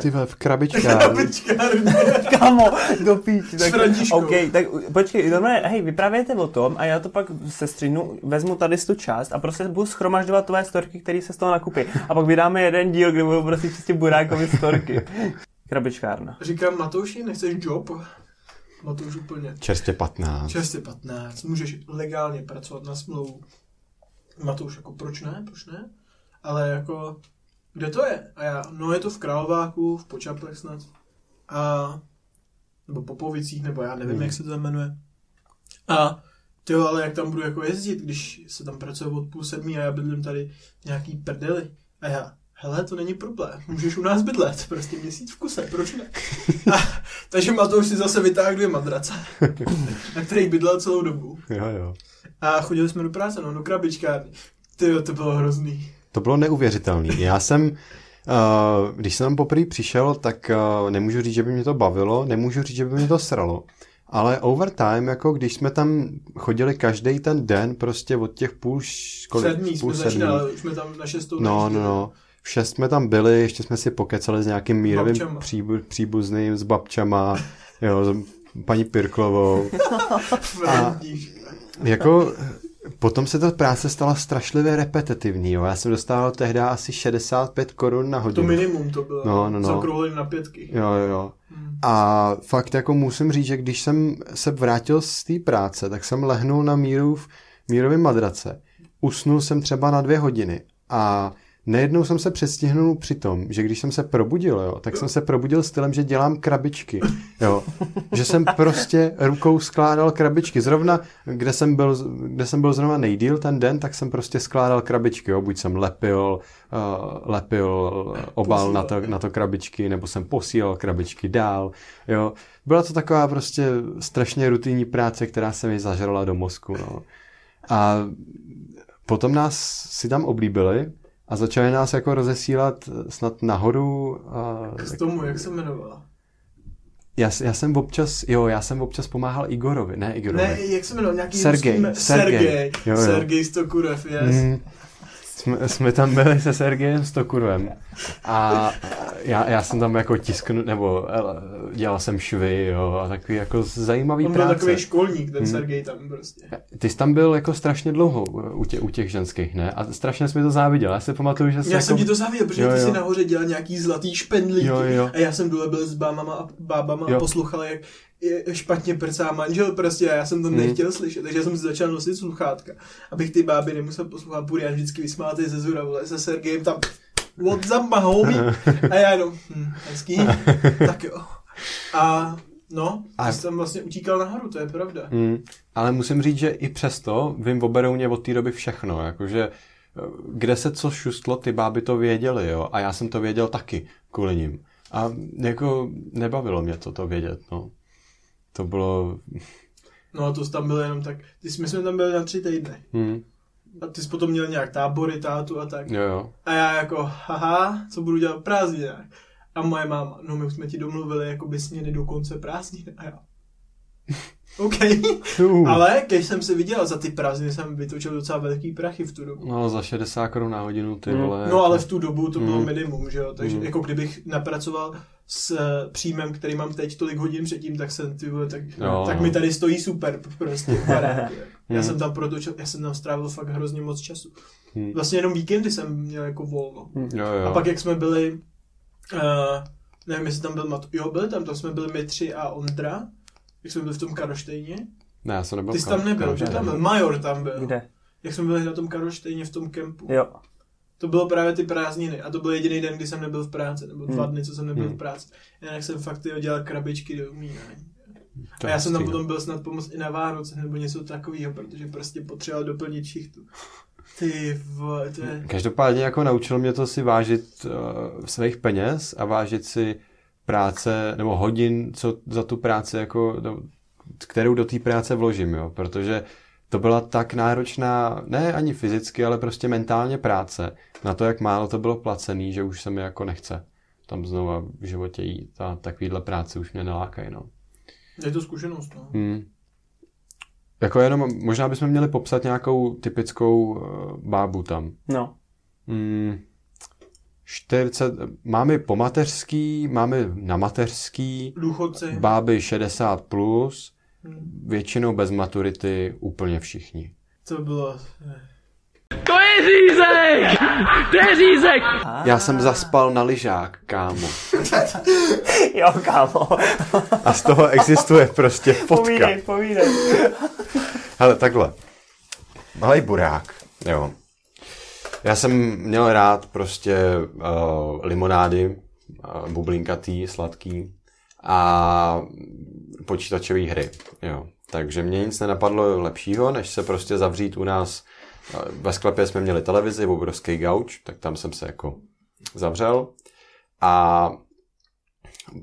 Ty vole, v krabičkách. Krabičkárně. Kámo, do píči. Tak, Františkou. OK, tak počkej, normálně, hej, vyprávějte o tom a já to pak se střínu, vezmu tady tu část a prostě budu schromažďovat tvoje storky, které se z toho nakupí. A pak vydáme jeden díl, kde budou prostě čistě burákovi storky. Krabičkárna. Říkám, Matouši, nechceš job? Matouš úplně. Čerstvě 15. Čerstvě 15, můžeš legálně pracovat na smlouvu. Matouš, jako proč ne, proč ne? Ale jako, kde to je? A já, no je to v Králováku, v Počaplech snad. A, nebo Popovicích, nebo já nevím, Hmm. jak se to jmenuje. A ty ale jak tam budu jako jezdit, když se tam pracuje od půl sedmí a já bydlím tady nějaký prdeli. A já, hele, to není problém, můžeš u nás bydlet, prostě měsíc v kuse, proč ne? A, takže Matouš si zase vytáhl dvě madrace, na kterých bydlel celou dobu. Jo, jo. A chodili jsme do práce, no, do krabičkárny. Ty to bylo hrozný. To bylo neuvěřitelné. Já jsem, uh, když jsem tam poprvé přišel, tak uh, nemůžu říct, že by mě to bavilo, nemůžu říct, že by mě to sralo. Ale overtime, jako když jsme tam chodili každý ten den, prostě od těch půl, kolik, Sedmý jsme půl začínali, už jsme tam na šestou No, no, no. V šest jsme tam byli, ještě jsme si pokecali s nějakým mírovým příbu, příbuzným, s babčama, jo, s paní Pirklovou. František. Jako potom se ta práce stala strašlivě repetitivní, jo. Já jsem dostával tehdy asi 65 korun na To hodinu. minimum to bylo. No, no, no. Na pětky. Jo, jo, jo. Hmm. A fakt jako musím říct, že když jsem se vrátil z té práce, tak jsem lehnul na míru v mírovém madrace. Usnul jsem třeba na dvě hodiny a nejednou jsem se přestihnul při tom, že když jsem se probudil, jo, tak jsem se probudil stylem, že dělám krabičky. Jo. Že jsem prostě rukou skládal krabičky. Zrovna, kde jsem byl, kde jsem byl zrovna nejdíl ten den, tak jsem prostě skládal krabičky. Jo. Buď jsem lepil, uh, lepil obal na to, na to krabičky, nebo jsem posílal krabičky dál. Jo. Byla to taková prostě strašně rutinní práce, která se mi zažrala do mozku. No. A potom nás si tam oblíbili a začali nás jako rozesílat snad nahoru. A, K tomu, jak se jmenovala? já, já jsem občas, jo, já jsem občas pomáhal Igorovi, ne Igorovi. Ne, jak se jmenoval? Nějaký Sergej, ruský Sergej. Sergej. Jo, jo. Sergej Stokurev, yes. Mm, jsme, jsme tam byli se Sergejem Stokurovem a já, já jsem tam jako tisknu, nebo eh, dělal jsem švy, jo, a takový jako zajímavý On byl práce. takový školník, ten Hmm. Sergej tam prostě. Ty jsi tam byl jako strašně dlouho u, tě, u těch ženských, ne? A strašně jsi mi to záviděl. Já si pamatuju, že jsi Já jako... jsem ti to záviděl, protože Jo, ty jo. si nahoře dělal nějaký zlatý špendlíky Jo, jo. a já jsem dole byl s bámama a bábama Jo. a poslouchal, jak špatně prcá manžel prostě a já jsem to Hmm. nechtěl slyšet, takže já jsem si začal nosit sluchátka, abych ty báby nemusel poslouchat, budu já vždycky vysmátej ze zura, vole, se Sergejem tam what's up, my homie? A já jenom, hm, hezký, tak jo. A no, A- tam vlastně utíkal nahoru, to je pravda. Mm, ale musím říct, že i přesto vím o Berouně od té doby všechno, jakože eh, kde se co šustlo, ty báby to věděli, jo, a já jsem to věděl taky kvůli nim. A jako nebavilo mě to to vědět, no. To bylo... No a to tam byl jenom tak, ty my jsme tam byli na tři týdny. Hm, A ty jsi potom měl nějak tábory, tátu a tak. jo, jo. A já jako, haha, co budu dělat v prázdninách? A moje máma, no my už jsme ti domluvili jako by směny do konce prázdnin. A já, OK. Uh. Ale když jsem si viděl, za ty prázdniny jsem vytočil docela velký prachy v tu dobu. No za 60 korun na hodinu, ty Mm. vole. No ale v tu dobu to bylo Mm. minimum, že jo? Takže Mm. jako kdybych napracoval s eh, příjmem, který mám teď tolik hodin předtím, tak jsem, ty vole, tak, Jo, tak no. mi tady stojí super, prostě, Já Mm. jsem tam protočil, já jsem tam strávil fakt hrozně moc času. Hm. Vlastně jenom víkendy jsem měl jako volno. Jo, jo. A pak jak jsme byli, uh, nevím, jestli tam byl Mat, jo, byli tam, to jsme byli my tři a Ondra, jak jsme byli v tom Karlštejně. Ne, já jsem nebyl Ty jsi tam nebyl, že tam byl. Major tam byl. Kde? Jak jsme byli na tom Karlštejně v tom kempu. Jo. To bylo právě ty prázdniny a to byl jediný den, kdy jsem nebyl v práci, nebo dva Hmm. dny, co jsem nebyl Hmm. v práci. Jinak jsem fakt dělal krabičky do umírání. A já jsem tam potom byl snad pomoct i na Vánoce nebo něco takového, protože prostě potřeboval doplnit šichtu. Ty vole, to je... Každopádně jako naučil mě to si vážit uh, svých peněz a vážit si práce nebo hodin, co za tu práci jako, do, kterou do té práce vložím, jo, protože to byla tak náročná, ne ani fyzicky, ale prostě mentálně práce na to, jak málo to bylo placený, že už se mi jako nechce tam znova v životě jít a takovýhle práce už mě nelákají, no. Je to zkušenost, no. Hmm. Jako jenom, možná bychom měli popsat nějakou typickou uh, bábu tam. No. Mm, 40, máme po mateřský, máme na mateřský, Důchodci. báby 60 plus, Hm. většinou bez maturity úplně všichni. To by bylo... To je řízek! To je řízek! Já jsem zaspal na lyžák, kámo. Jo, kámo. A z toho existuje prostě fotka. Povídej, povídej. Hele, takhle. Malej burák, jo. Já jsem měl rád prostě uh, limonády, uh, bublinkatý, sladký a počítačové hry, jo. Takže mě nic nenapadlo lepšího, než se prostě zavřít u nás. Ve sklepě jsme měli televizi, obrovský gauč, tak tam jsem se jako zavřel a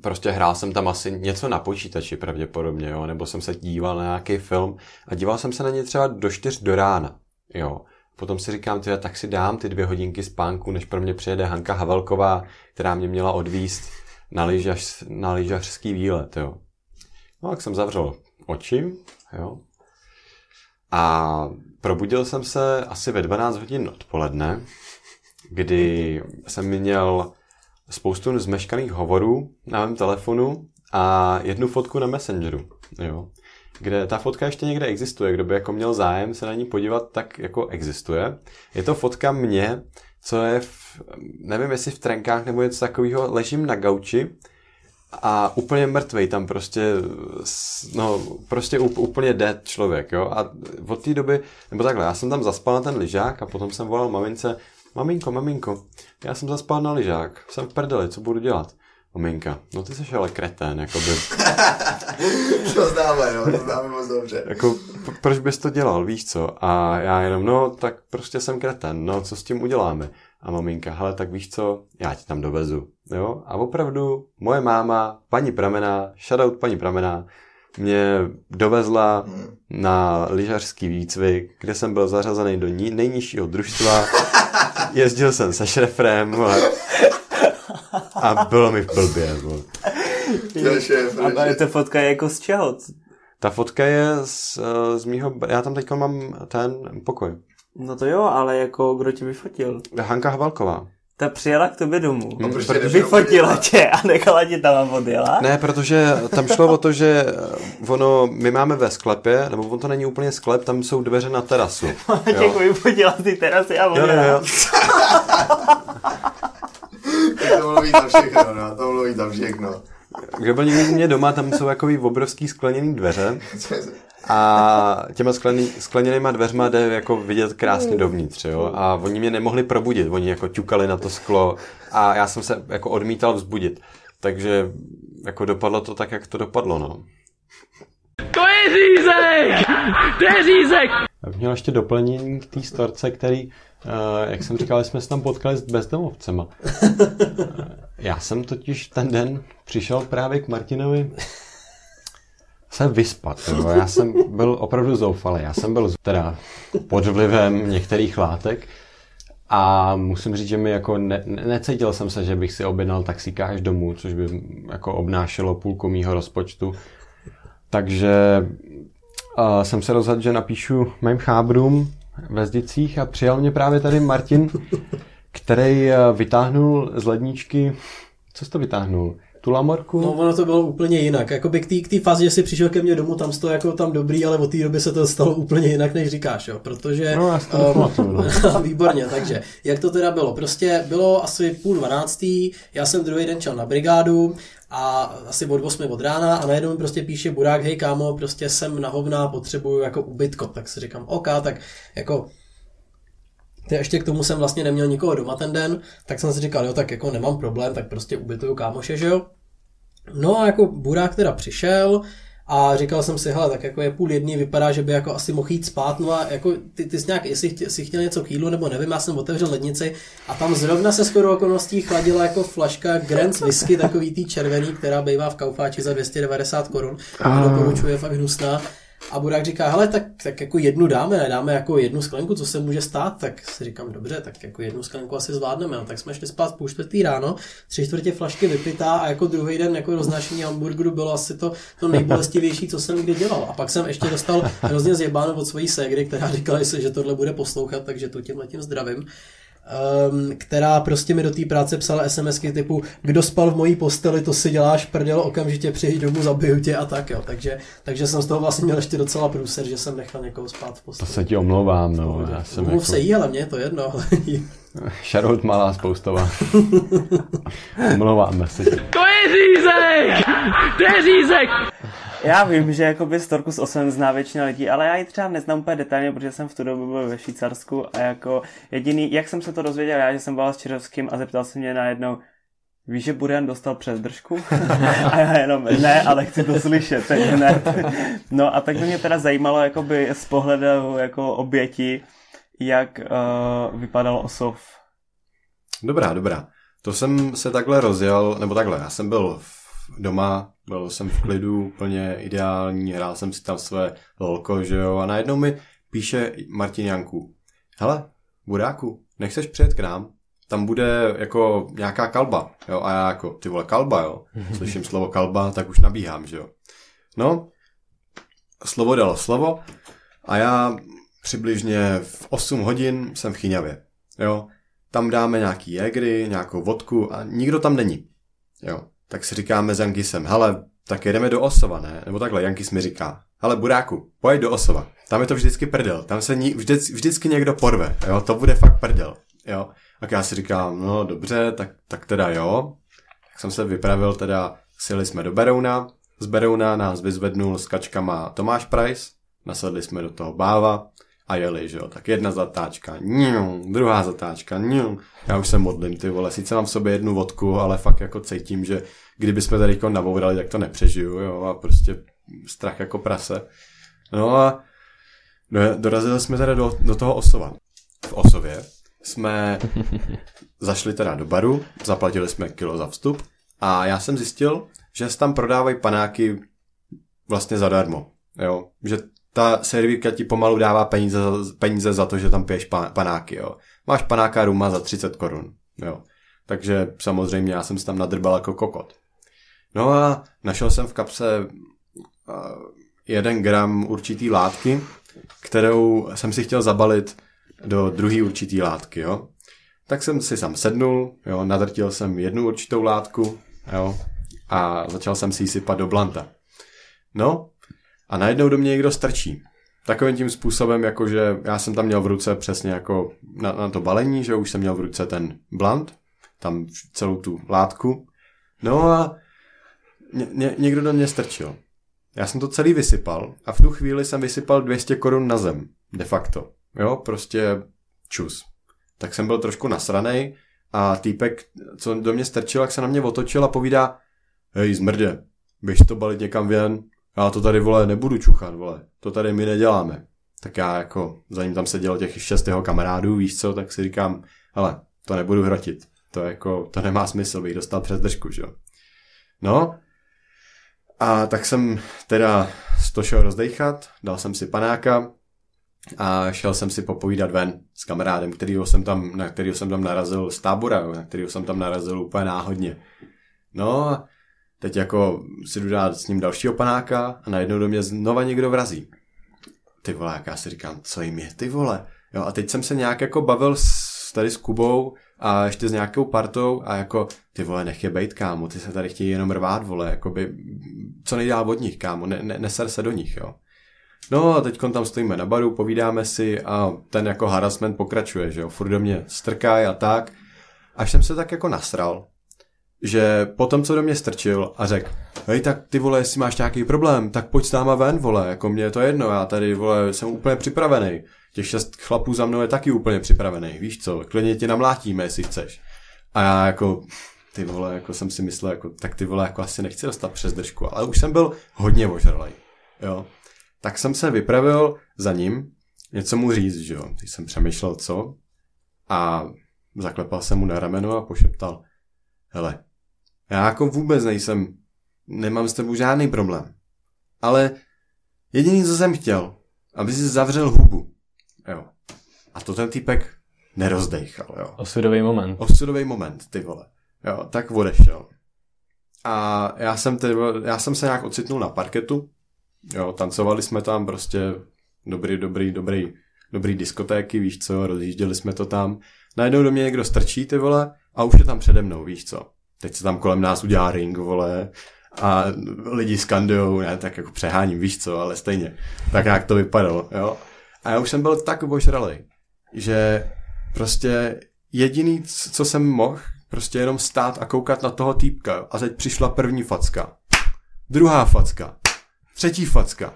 prostě hrál jsem tam asi něco na počítači pravděpodobně, jo, nebo jsem se díval na nějaký film a díval jsem se na ně třeba do čtyř do rána, jo. Potom si říkám, tyhle, tak si dám ty dvě hodinky spánku, než pro mě přijede Hanka Havelková, která mě měla odvíst na, lyžař, na lyžařský výlet, jo. No, tak jsem zavřel oči, jo. A probudil jsem se asi ve 12 hodin odpoledne, kdy jsem měl spoustu zmeškaných hovorů na mém telefonu a jednu fotku na Messengeru, jo. Kde ta fotka ještě někde existuje, kdo by jako měl zájem se na ní podívat, tak jako existuje. Je to fotka mě, co je v, nevím jestli v trenkách nebo něco takového, ležím na gauči a úplně mrtvej tam prostě, no prostě úp- úplně dead člověk, jo. A od té doby, nebo takhle, já jsem tam zaspal na ten lyžák a potom jsem volal mamince, maminko, maminko, já jsem zaspal na lyžák, jsem v prdeli, co budu dělat? Maminka, no ty jsi ale kretén, jakoby, To známe, no, to známe moc dobře. jako, proč bys to dělal, víš co? A já jenom, no, tak prostě jsem kreten, no, co s tím uděláme? A maminka, hele, tak víš co, já ti tam dovezu, jo? A opravdu, moje máma, paní Pramená, shoutout paní Pramená, mě dovezla na lyžařský výcvik, kde jsem byl zařazený do ní, nejnižšího družstva, jezdil jsem se šrefrem, vole, a bylo mi v blbě, je šéf, A je to fotka jako z čeho? Ta fotka je z, z mýho, já tam teď mám ten pokoj. No to jo, ale jako kdo tě vyfotil? Hanka Havalková. Ta přijela k tobě domů. Tě Protože- nebyl Vyfotila tě a nechala tě tam a odjela? Ne, protože tam šlo o to, že eh, ono, my máme ve sklepě, nebo on to není úplně sklep, tam jsou dveře na terasu. A tě jako vyfotila z ty terasy a Jo, odjela. jo, jo. To mluví za všechno, no, to mluví za všechno. Kdo byl někdy mě doma, tam jsou takový obrovský skleněný dveře a těma sklený, skleněnýma dveřma jde jako vidět krásně dovnitř, jo? A oni mě nemohli probudit, oni jako ťukali na to sklo a já jsem se jako odmítal vzbudit. Takže jako dopadlo to tak, jak to dopadlo, no. To je řízek! To je řízek! Já bych měl ještě doplnění k té storce, který, uh, jak jsem říkal, jsme se tam potkali s bezdomovcema. Eh, Já jsem totiž ten den přišel právě k Martinovi se vyspat. Jo. Já jsem byl opravdu zoufalý. Já jsem byl teda pod vlivem některých látek a musím říct, že mi jako ne, ne, necítil jsem se, že bych si objednal taxíka až domů, což by jako obnášelo půlku mýho rozpočtu. Takže uh, jsem se rozhodl, že napíšu mým chábrům ve Zdicích a přijal mě právě tady Martin, který vytáhnul z ledničky, co jsi to vytáhnul? Tu lamorku? No, ono to bylo úplně jinak. Jakoby k té k té fázi, že jsi přišel ke mně domů, tam to jako tam dobrý, ale od té doby se to stalo úplně jinak, než říkáš, jo. Protože... No, já si to no. Výborně, takže jak to teda bylo? Prostě bylo asi půl dvanáctý, já jsem druhý den čel na brigádu a asi od 8 od rána a najednou mi prostě píše Burák, hej kámo, prostě jsem na hovna, potřebuju jako ubytko. Tak si říkám, OK, tak jako ty ještě k tomu jsem vlastně neměl nikoho doma ten den, tak jsem si říkal, jo, tak jako nemám problém, tak prostě ubytuju kámoše, že jo. No a jako Burák teda přišel a říkal jsem si, hele, tak jako je půl jedný, vypadá, že by jako asi mohl jít spát, no a jako ty, ty jsi nějak, jestli si chtěl něco k jídlu, nebo nevím, já jsem otevřel lednici a tam zrovna se shodou okolností chladila jako flaška Grants whisky, takový tý červený, která bývá v Kaufáči za 290 korun, doporučuje fakt hnusná. A Burák říká, hele, tak, tak jako jednu dáme, dáme jako jednu sklenku, co se může stát, tak si říkám, dobře, tak jako jednu sklenku asi zvládneme. No, tak jsme šli spát půl čtvrtý ráno, tři čtvrtě flašky vypitá a jako druhý den jako roznášení hamburgeru bylo asi to, to nejbolestivější, co jsem kdy dělal. A pak jsem ještě dostal hrozně zjebáno od svojí ségry, která říkala, že, že tohle bude poslouchat, takže tu tím letím zdravím. Um, která prostě mi do té práce psala SMSky typu, kdo spal v mojí posteli, to si děláš prdel, okamžitě přijď domů, zabiju tě a tak jo. Takže, takže jsem z toho vlastně měl ještě docela průser, že jsem nechal někoho spát v To posteli. se ti omlouvám, no. Já jsem Mluv jako... se jí, ale mně je to jedno. Shoutout malá spoustová. Omlouváme se ti. To je řízek! To je řízek! Já vím, že jakoby s osem zná většina lidí, ale já ji třeba neznám úplně detailně, protože jsem v tu dobu byl ve Švýcarsku a jako jediný, jak jsem se to dozvěděl já, že jsem byl s Čirovským a zeptal se mě najednou, Víš, že Burian dostal přes držku? a já jenom, ne, ale chci to slyšet, ne. no a tak by mě teda zajímalo jakoby z pohledu jako oběti, jak uh, vypadal osov. Dobrá, dobrá. To jsem se takhle rozjel, nebo takhle, já jsem byl doma, byl jsem v klidu, úplně ideální, hrál jsem si tam své lolko, že jo, a najednou mi píše Martin Janku, hele, Buráku, nechceš přijet k nám? Tam bude jako nějaká kalba, jo, a já jako, ty vole, kalba, jo, slyším slovo kalba, tak už nabíhám, že jo. No, slovo dalo slovo a já přibližně v 8 hodin jsem v Chyňavě, jo. Tam dáme nějaký jegry, nějakou vodku a nikdo tam není, jo. Tak si říkáme s Jankisem, hele, tak jedeme do Osova, ne? Nebo takhle, Jankis mi říká, hele, Buráku, pojď do Osova. Tam je to vždycky prdel, tam se ni, vždy, vždycky někdo porve, jo, to bude fakt prdel, jo. Tak já si říkám, no dobře, tak, tak teda jo. Tak jsem se vypravil, teda sjeli jsme do Berouna, z Berouna nás vyzvednul s kačkama Tomáš Price, nasedli jsme do toho báva a jeli, že jo. Tak jedna zatáčka, ňum, druhá zatáčka, ňum. Já už se modlím, ty vole, sice mám v sobě jednu vodku, ale fakt jako cítím, že kdyby jsme tady navourali, tak to nepřežiju, jo, a prostě strach jako prase. No a do- dorazili jsme teda do, do toho Osova. V Osově jsme zašli teda do baru, zaplatili jsme kilo za vstup a já jsem zjistil, že se tam prodávají panáky vlastně zadarmo. Jo? Že ta servírka ti pomalu dává peníze, za- peníze za to, že tam piješ pa, panáky. Jo? Máš panáka ruma za 30 korun. Jo? Takže samozřejmě já jsem si tam nadrbal jako kokot. No a našel jsem v kapse jeden gram určitý látky, kterou jsem si chtěl zabalit do druhé určitý látky, jo. Tak jsem si sam sednul, jo, nadrtil jsem jednu určitou látku, jo, a začal jsem si ji sypat do blanta. No, a najednou do mě někdo strčí. Takovým tím způsobem, jako že já jsem tam měl v ruce přesně jako na, na to balení, že už jsem měl v ruce ten blant, tam celou tu látku. No a ně, ně, někdo do mě strčil. Já jsem to celý vysypal a v tu chvíli jsem vysypal 200 korun na zem, de facto. Jo, prostě čus. Tak jsem byl trošku nasranej a týpek, co do mě strčil, jak se na mě otočil a povídá hej, zmrde, běž to balit někam ven, já to tady, vole, nebudu čuchat, vole, to tady my neděláme. Tak já jako, za ním tam sedělo těch šest jeho kamarádů, víš co, tak si říkám, hele, to nebudu hrotit, to jako, to nemá smysl, bych dostal přes držku, že jo. No, a tak jsem teda to šel rozdejchat, dal jsem si panáka a šel jsem si popovídat ven s kamarádem, kterýho jsem tam, na kterého jsem tam narazil z tábora, na kterého jsem tam narazil úplně náhodně. No teď jako si jdu dát s ním dalšího panáka a najednou do mě znova někdo vrazí. Ty vole, jak já si říkám, co jim je, ty vole. Jo, a teď jsem se nějak jako bavil s, tady s Kubou a ještě s nějakou partou a jako, ty vole, nech je bejt, kámo, ty se tady chtějí jenom rvát, vole, jakoby, co nejdál od nich, kámo, ne, ne, neser se do nich, jo. No a teď tam stojíme na baru, povídáme si a ten jako harassment pokračuje, že jo, furt do mě strkají a tak. Až jsem se tak jako nasral, že potom, co do mě strčil a řekl, hej, tak ty vole, jestli máš nějaký problém, tak pojď s náma ven, vole, jako mě je to jedno, já tady, vole, jsem úplně připravený. Těch šest chlapů za mnou je taky úplně připravený, víš co, klidně tě namlátíme, jestli chceš. A já jako, ty vole, jako jsem si myslel, jako, tak ty vole, jako asi nechci dostat přes držku, ale už jsem byl hodně ožralej, jo. Tak jsem se vypravil za ním, něco mu říct, že jo. Teď jsem přemýšlel, co. A zaklepal jsem mu na rameno a pošeptal, hele, já jako vůbec nejsem, nemám s tebou žádný problém. Ale jediný, co jsem chtěl, aby si zavřel hubu. Jo. A to ten týpek nerozdejchal, jo. Osudový moment. Osudový moment, ty vole. Jo, tak odešel. A já jsem, vole, já jsem se nějak ocitnul na parketu. Jo, tancovali jsme tam prostě dobrý, dobrý, dobrý, dobrý diskotéky, víš co, rozjížděli jsme to tam. najednou do mě někdo strčí, ty vole, a už je tam přede mnou, víš co. Teď se tam kolem nás udělá ring, vole, a lidi skandujou, ne, tak jako přeháním, víš co, ale stejně. Tak jak to vypadalo, jo. A já už jsem byl tak obožralý, že prostě jediný, co jsem mohl, prostě jenom stát a koukat na toho týpka. A teď přišla první facka. Druhá facka. Třetí facka.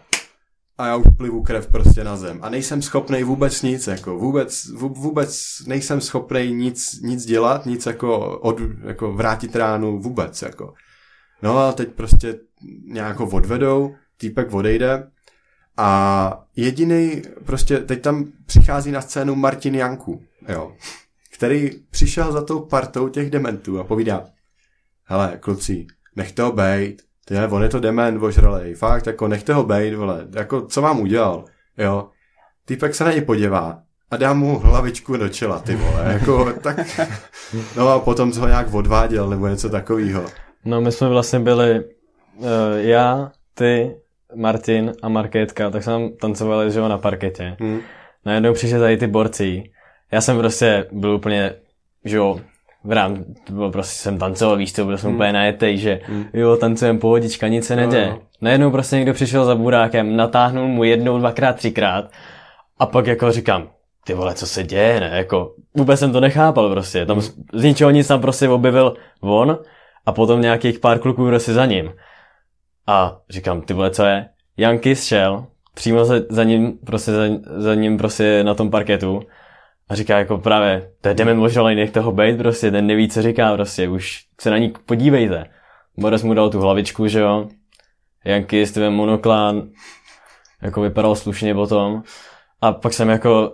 A já už plivu krev prostě na zem. A nejsem schopný vůbec nic, jako vůbec, vů- vůbec nejsem schopný nic, nic dělat, nic jako, od, jako vrátit ránu, vůbec, jako. No a teď prostě nějak ho odvedou, týpek odejde a jediný, prostě teď tam přichází na scénu Martin Janku, jo, který přišel za tou partou těch dementů a povídá, hele, kluci, nechte ho bejt, tyhle, on je to dement ožralej, fakt, jako nechte ho bejt, vole, jako co vám udělal, jo. Týpek se na něj podívá a dá mu hlavičku do čela, ty vole, jako tak, no a potom ho nějak odváděl, nebo něco takového. No my jsme vlastně byli, uh, já, ty, Martin a Markétka, tak jsme tancovali, že jo, na parketě. Hmm. Najednou přišli tady ty borci. Já jsem prostě byl úplně, že jo, v rám, to bylo prostě jsem tancoval, víš co, byl jsem úplně najetej, že jo, tancujeme pohodička, nic se neděje. jo. Najednou prostě někdo přišel za burákem, natáhnul mu jednou, dvakrát, třikrát a pak jako říkám, ty vole, co se děje, ne, jako vůbec jsem to nechápal prostě, tam z z ničeho nic tam prostě objevil on a potom nějakých pár kluků prostě za ním. A říkám, ty vole, co je? Jankis šel, přímo za, za ním, prostě za, za ním prostě na tom parketu a říká jako právě, to je Dement možralej, nech toho bejt prostě, ten neví, co říká prostě, už se na ní podívejte. Boris mu dal tu hlavičku, že jo, Jankis, ten monoklán, jako vypadal slušně potom. A pak jsem jako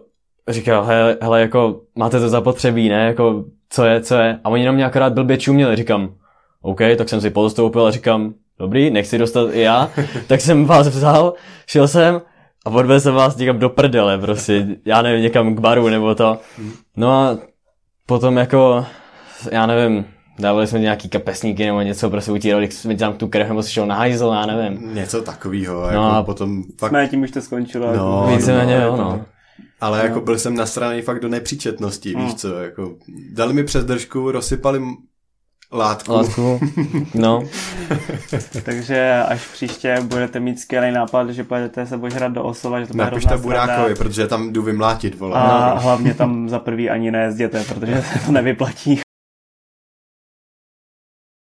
říkal, hele, hele, jako máte to zapotřebí, ne, jako co je, co je. A oni na mě akorát blbě čuměli, říkám, OK, tak jsem si postoupil a říkám, dobrý, nechci dostat i já, tak jsem vás vzal, šel jsem a odvezl jsem vás někam do prdele, prostě, já nevím, někam k baru nebo to. No a potom jako, já nevím, dávali jsme nějaký kapesníky nebo něco, prostě utírali jsme tam tu krev, nebo si šel na hajzl, já nevím. Něco takového, jako No a potom fakt, Jsme tím už to skončilo. No, Víceméně no, jo, jako- no. ale jako byl jsem nasraný fakt do nepříčetnosti, víš co, jako dali mi přes držku, rozsypali látku, Látku, no, Takže až příště budete mít skvělý nápad, že pojedete se božrat do Oslova, že to bude napište. Burákovi, protože tam jdu vymlátit, vole. A hlavně tam za prvý ani nejezděte, protože se to nevyplatí.